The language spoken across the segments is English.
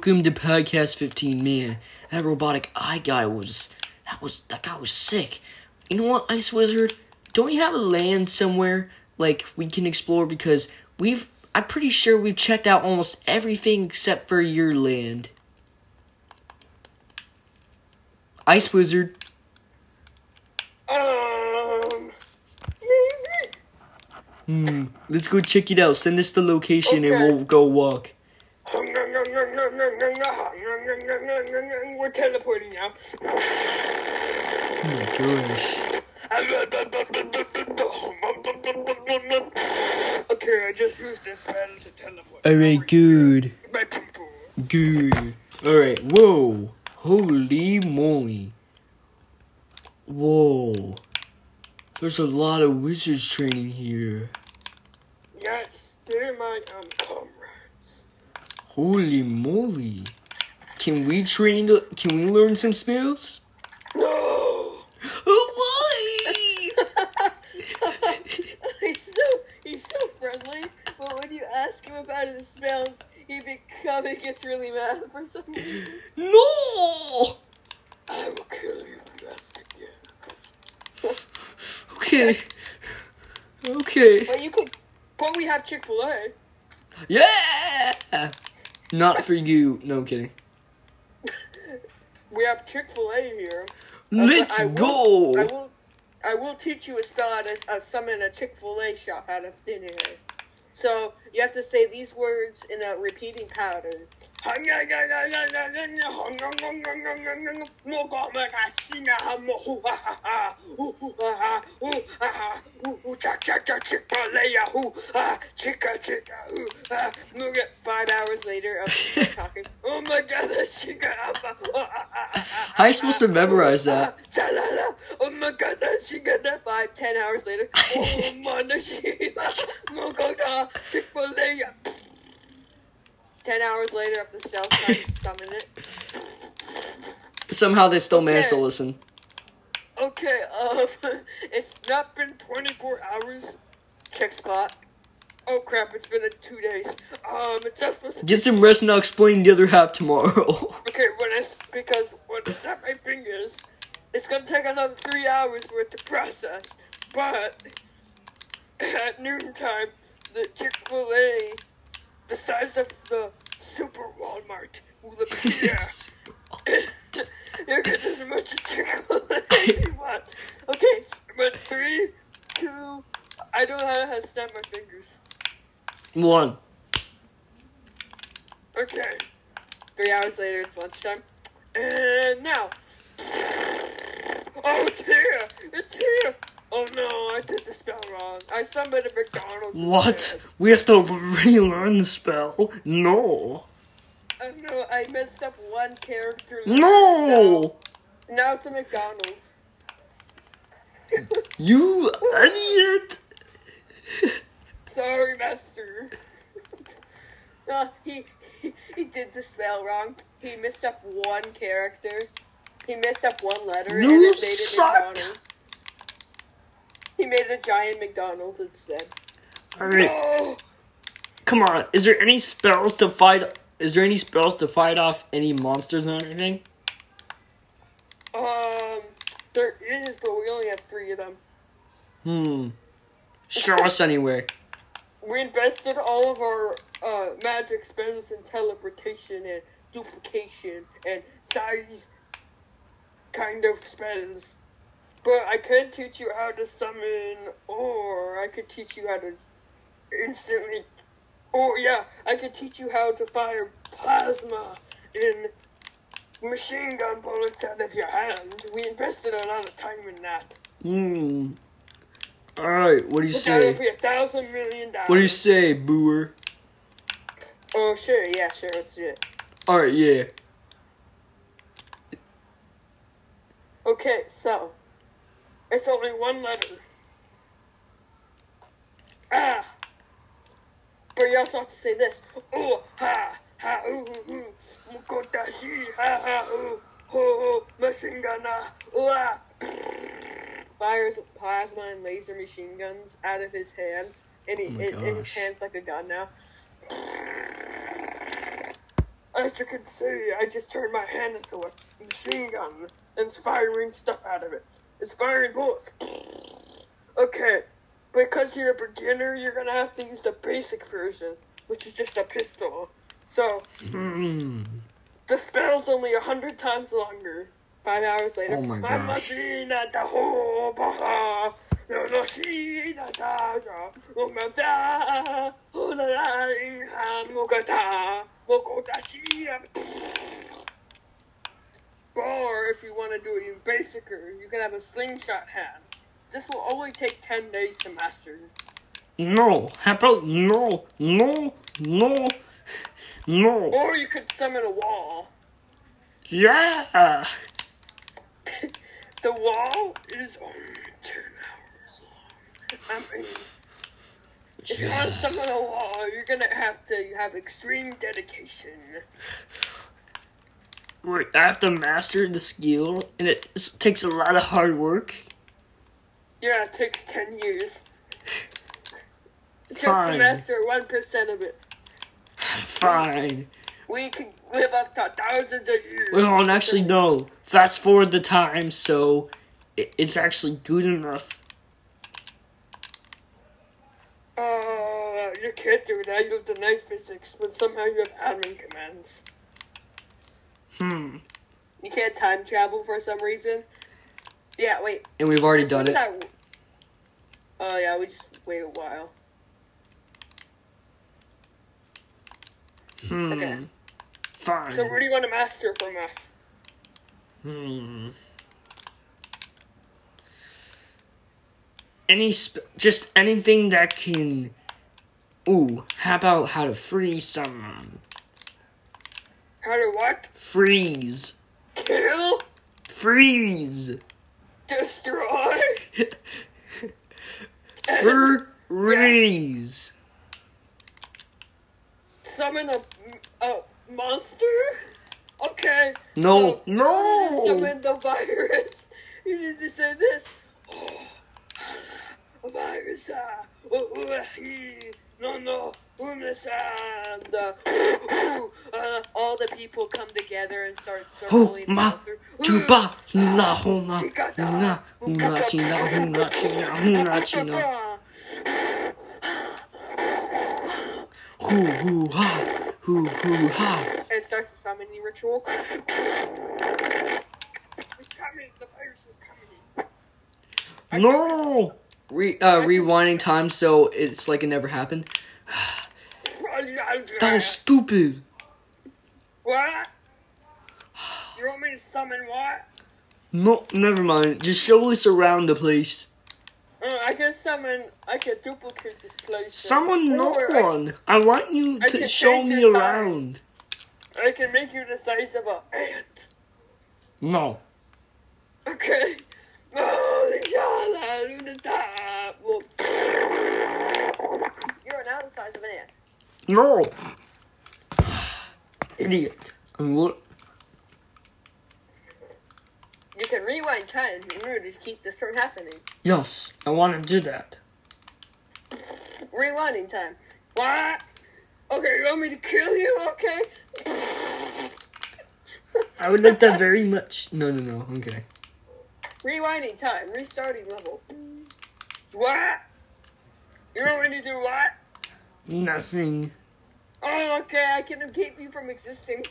welcome to podcast 15 man. That robotic eye guy was that was that guy was sick. You know what ice wizard? Don't you have a land somewhere like we can explore? Because we've i'm pretty sure we've checked out almost everything except for your land. Ice wizard. Um, maybe. hmm let's go check it out. Send us the location and we'll go walk We're teleporting now. oh my gosh Okay, I just used this spell to teleport. alright good. Good. Alright, whoa. Holy moly. Whoa. There's a lot of wizards training here. Yes, they're my um. Holy moly. Can we train, to, can we learn some spells? No. Oh, why? he's so he's so friendly, but when you ask him about his spells, he become he gets really mad for some reason. no! I will kill you if you ask again. Okay. Okay. But you could, but we have Chick Fil A. Yeah! Not for you. No, I'm kidding. We have Chick Fil A here. Let's I will- go! I will, I will teach you a spell how to uh, summon a Chick Fil A shop out of thin air. So you have to say these words in a repeating pattern. Five hours later, of talking. Oh my god, that's chicken. How are you supposed to memorize that? Oh my god, that's. Five, ten hours later. Oh my shit. Oh Ten hours later, up the cell trying to summon it. Somehow they still managed to listen. Okay, um, it's not been 24 hours. Check spot. Oh crap, it's been uh, two days. Um, it's not supposed to Get some rest and I'll explain the other half tomorrow. Okay, when I, because when I snap my fingers, it's gonna take another three hours worth to process. But at noontime, the Chick Fil A, the size of the Super Walmart, will appear. you get as much Chick Fil A as you want. Okay, but three, two, I don't know how to snap my fingers. One. Okay, Three hours later, it's lunchtime. and now. Oh, it's here! It's here! Oh no, I did the spell wrong. I summoned a McDonald's. What? instead. We have to relearn the spell? No. Oh no, I messed up one character. No! Now, now it's a McDonald's. You idiot! Sorry, Master. Uh, he, he he did the spell wrong. He messed up one character. He messed up one letter, and You it made it suck. McDonald's. He made a giant McDonald's instead. Alright, Oh, come on. Is there any spells to fight? Is there any spells to fight off any monsters or anything? um, there is, but we only have three of them. Hmm. Show us anywhere. We invested all of our uh, magic spells in teleportation and duplication and size kind of spells. But I could teach you how to summon, or I could teach you how to instantly. Or, yeah, I could teach you how to fire plasma in machine gun bullets out of your hand. We invested a lot of time in that. Hmm. Alright, what do you Look at it say? be a thousand million dollars. What do you say, booer? Oh sure, yeah, sure, let's do it. Alright, yeah. Okay, so it's only one letter. Ah, but you also have to say this. Oh, ha, ha, ooh, ooh, ooh, mukotashi, ha, ha, ooh, ho, ho, machine gun, ah, ooh. Fires plasma and laser machine guns out of his hands, and he, Oh in, in his hands like a gun now. as you can see, I just turned my hand into a machine gun and firing stuff out of it. It's firing bullets. Okay, because you're a beginner, you're gonna have to use the basic version, which is just a pistol. So, the spell's only a hundred times longer. Five hours later, Oh my gosh. machine at the whole baha. No machine at the umata. Ulai hamugata. Mokotashi. Or if you want to do it even basicer, you can have a slingshot hand. This will only take 10 days to master. No. How about no, no, no, no. Or you could summon a wall. Yeah. The wall is only 10 hours long. I mean, if you want to summon a wall, you're gonna have to have extreme dedication. Wait, I have to master the skill, and it takes a lot of hard work. Yeah, it takes 10 years. Just Fine. to master 1% of it. Fine. We can live up to thousands of years. Well, and actually, no. Fast forward the time, so it's actually good enough. Uh, you can't do that. You have the knife physics, but somehow you have admin commands. Hmm. You can't time travel for some reason. Yeah, wait. And we've already done it. That- Oh yeah, we just wait a while. Hmm. Okay. Fine. So, what do you want to master from us? Hmm. Any sp- just anything that can. Ooh, how about how to free someone? How to what? Freeze. Kill? Freeze. Destroy? Freeze. Summon a, a monster? Okay. No, So, no. Summon the virus. You need to say this. A virus. Oh, oh, he. No, no. Umisand. Uh, all the people come together and start Oh, circling. ma, through- chupa, hina, hona, hina, huna, china, huna, china, huna, china, hoo, hoo, ha, hoo, hoo, ha. And it starts a summoning ritual. It's coming. The virus is coming. No! Re- uh, rewinding time so it's like it never happened. That was stupid. What? You want me to summon what? No, never mind. Just slowly around the place. Uh, I can summon. I can duplicate this place. Someone, no Or I- one. I want you I to show me your size. around. I can make you the size of an ant. No. Okay. Oh, the shot on the top. Well, You're now the size of an ant. No. Idiot. And what? You can rewind time in order to keep this from happening. Yes, I want to do that. Rewinding time. what? Okay, you want me to kill you? Okay. I would like that very much. No, no, no. Okay. Rewinding time. Restarting level. What? You want me to do what? Nothing. Oh, okay. I can keep you from existing.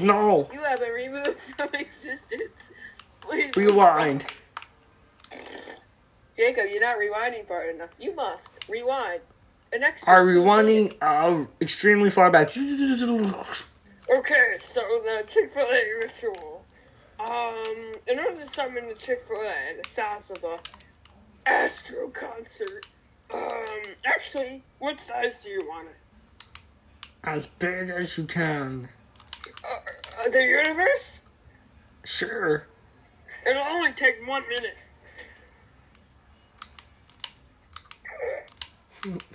No. You have been removed from existence. Please Rewind. Jacob, you're not rewinding far enough. You must rewind. An extra. Are rewinding uh, extremely far back. Okay, so the Chick Fil A ritual. Um, in order to summon the Chick Fil A, the size of a Astro concert. Um, actually, what size do you want it? As big as you can. Uh, the universe? Sure. It'll only take one minute.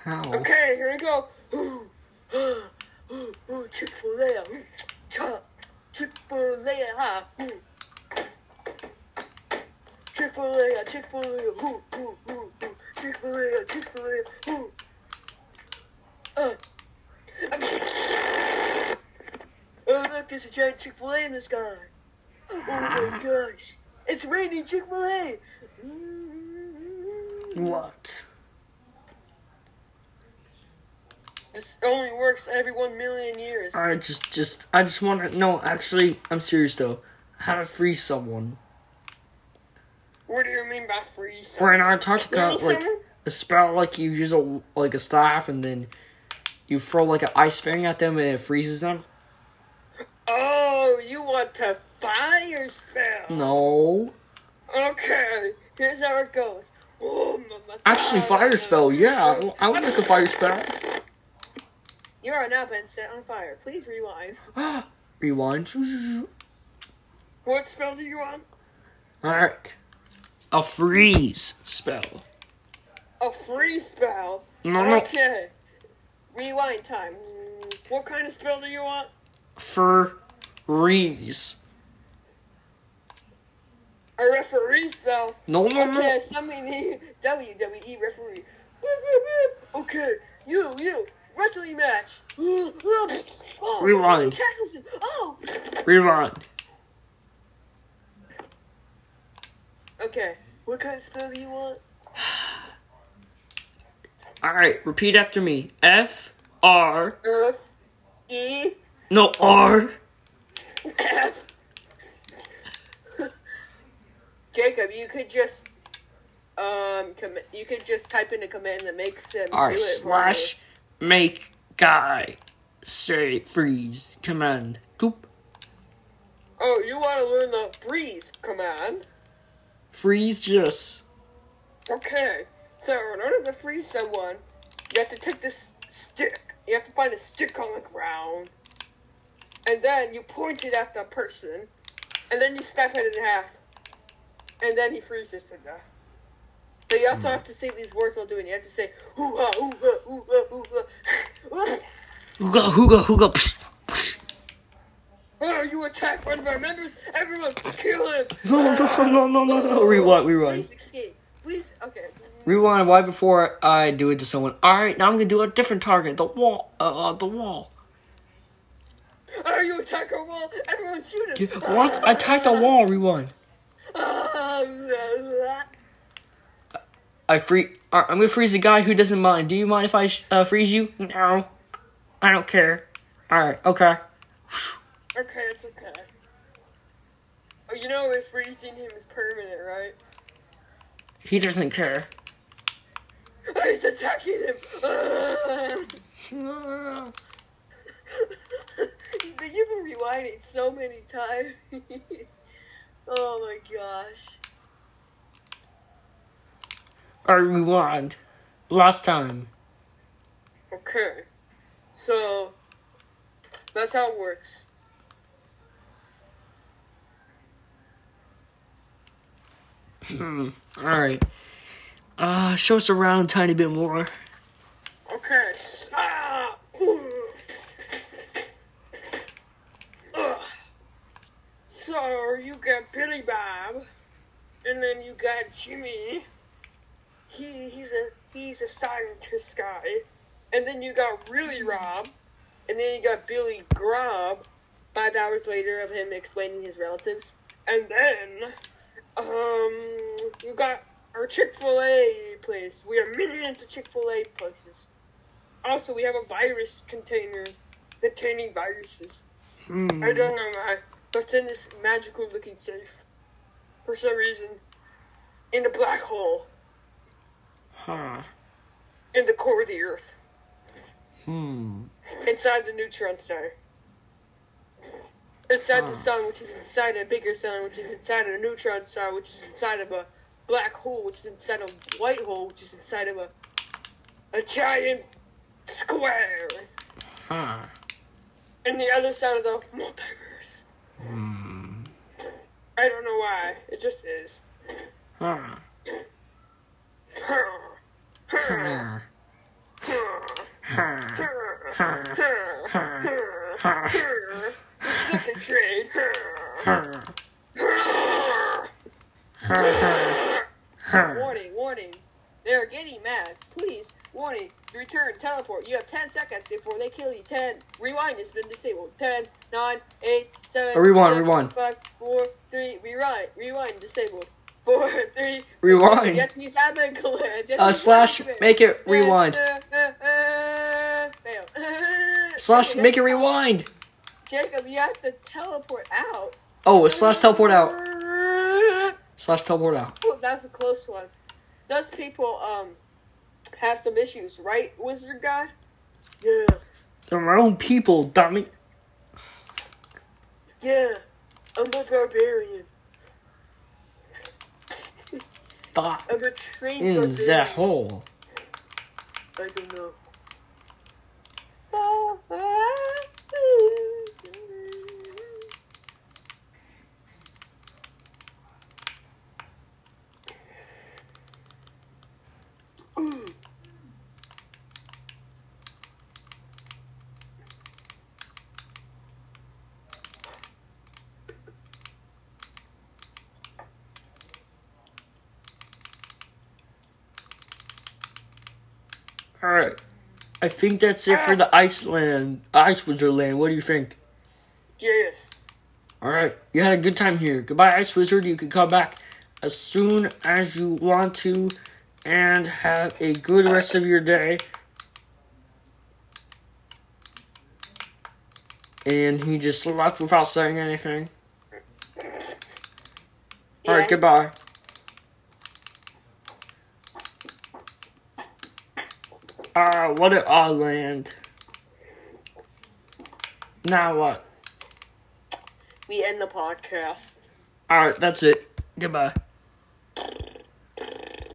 How? Okay, here we go. Chick Fil A. Chick Fil A. Chick Fil A. Chick Fil A. Chick Fil A. Chick Fil A. Uh. Oh look, there's a giant Chick Fil A in the sky. Oh my gosh, it's raining Chick Fil A. What? This only works every one million years. I just, just, I just want to. No, actually, I'm serious though. How to freeze someone? What do you mean by freeze? Or in Antarctica, like a spell, like you use a like a staff and then you throw like an ice thing at them and it freezes them. Oh, you want to fire spell? No, Okay, here's how it goes. Oh, actually, fire spell. Yeah, I- would like a fire spell. You are now been set on fire. Please rewind. Ah Rewind. What spell do you want? Alright. A freeze spell. A freeze spell. No. Okay. Rewind time. What kind of spell do you want? For Freeze. A referee spell. No, no, Okay, no. somebody need WWE referee. Okay, you, you, wrestling match. Oh, oh, Rewind. him. Oh, Rewind. Okay. What kind of spell do you want? Alright, repeat after me. F R. F E No, R. F. Jacob, you could just um, com- you could just type in a command that makes him R do slash make guy say freeze command. Boop. Oh, you want to learn the freeze command? Freeze just. Okay. So in order to freeze someone, you have to take this stick. You have to find a stick on the ground, and then you point it at the person, and then you snap it in half, and then he freezes to death. But you also hmm. have to say these words while doing it. You have to say hoo ha hoo ha hoo ha hoo you attack one of our members! Everyone, kill him! No, no, no, no, no, no. Rewind, rewind. Please escape. Please. Okay. Rewind right before I do it to someone. Alright, now I'm gonna do a different target. The wall. Uh, uh the wall. Oh, you attack a wall! Everyone, shoot him! What? I attacked the wall. Rewind. I free. Uh, I'm gonna freeze the guy who doesn't mind. Do you mind if I sh- uh, freeze you? No, I don't care. All right, okay. Okay, it's okay. Oh, you know if freezing him is permanent, right? He doesn't care. Oh, he's attacking him! but you've been rewinding so many times. oh my gosh. I rewind. Last time. okay. So, that's how it works. Hmm. All right. Uh, show us around a tiny bit more. Okay. Ah! So, you got Billy Bob, and then you got Jimmy. He he's a he's a scientist guy. And then you got Really Rob, and then you got Billy Grob. Five hours later of him explaining his relatives. And then, um, you got our Chick Fil A place. We have millions of Chick Fil A places. Also, we have a virus container containing viruses. Hmm. I don't know why, but it's in this magical looking safe. For some reason, in a black hole Huh. in the core of the Earth, Hmm. inside the neutron star. Inside Huh. the sun, which is inside a bigger sun, which is inside a neutron star, which is inside of a black hole, which is inside of a white hole, which is inside of a a giant square. Huh. And the other side of the multiverse. Hmm. I don't know why. It just is. Huh. Huh. Look trade. Warning, warning. They are getting mad. Please Warning. Return. Teleport. You have 10 seconds before they kill you. 10. Rewind has been disabled. 10, 9, 8, 7. Oh, rewind, six, rewind. 5, 4, 3. Rewind. Rewind. Disabled. 4, 3. Rewind. To use admin. You Uh, slash, make it rewind. Uh, uh, uh, fail. Slash, make it rewind. Jacob, you have to teleport out. Oh, slash teleport out. Slash teleport out. Oh, that was a close one. Those people um have some issues, right, wizard guy? Yeah, They're my own people, dummy. yeah. I'm a barbarian. Die ah, I'm a trained in barbarian. the hole. I don't know. Ah, ah. Alright. I think that's it for the Iceland, uh, Ice Wizard Land. What do you think? Yes. Alright, you had a good time here. Goodbye, Ice Wizard. You can come back as soon as you want to and have a good rest of your day. And he just left without saying anything. Alright, goodbye. What an odd land. Now what? We end the podcast. Alright, that's it. Goodbye.